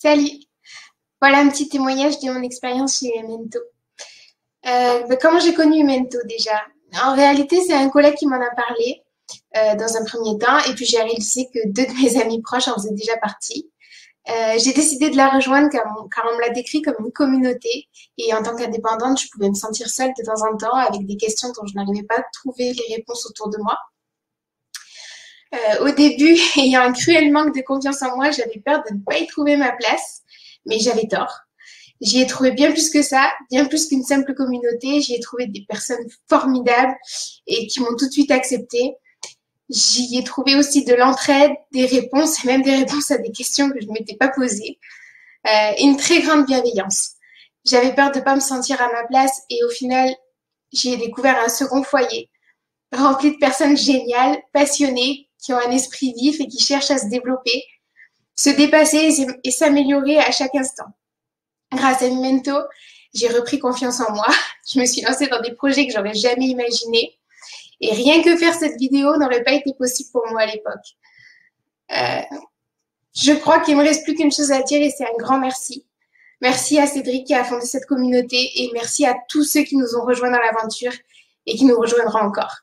Salut Voilà un petit témoignage de mon expérience chez Mento. Euh, ben, comment j'ai connu Mento déjà? En réalité, c'est un collègue qui m'en a parlé euh, dans un premier temps et puis j'ai réalisé que deux de mes amis proches en faisaient déjà partie. Euh, j'ai décidé de la rejoindre car on, car on me l'a décrit comme une communauté et en tant qu'indépendante, je pouvais me sentir seule de temps en temps avec des questions dont je n'arrivais pas à trouver les réponses autour de moi. Euh, au début, ayant un cruel manque de confiance en moi, j'avais peur de ne pas y trouver ma place, mais j'avais tort. J'y ai trouvé bien plus que ça, bien plus qu'une simple communauté. J'y ai trouvé des personnes formidables et qui m'ont tout de suite accepté. J'y ai trouvé aussi de l'entraide, des réponses et même des réponses à des questions que je ne m'étais pas posées. Euh, une très grande bienveillance. J'avais peur de ne pas me sentir à ma place et au final, j'ai découvert un second foyer rempli de personnes géniales, passionnées, qui ont un esprit vif et qui cherchent à se développer, se dépasser et s'améliorer à chaque instant. Grâce à Memento, j'ai repris confiance en moi. Je me suis lancée dans des projets que j'aurais jamais imaginés. Et rien que faire cette vidéo n'aurait pas été possible pour moi à l'époque. Euh, je crois qu'il me reste plus qu'une chose à dire et c'est un grand merci. Merci à Cédric qui a fondé cette communauté et merci à tous ceux qui nous ont rejoints dans l'aventure et qui nous rejoindront encore.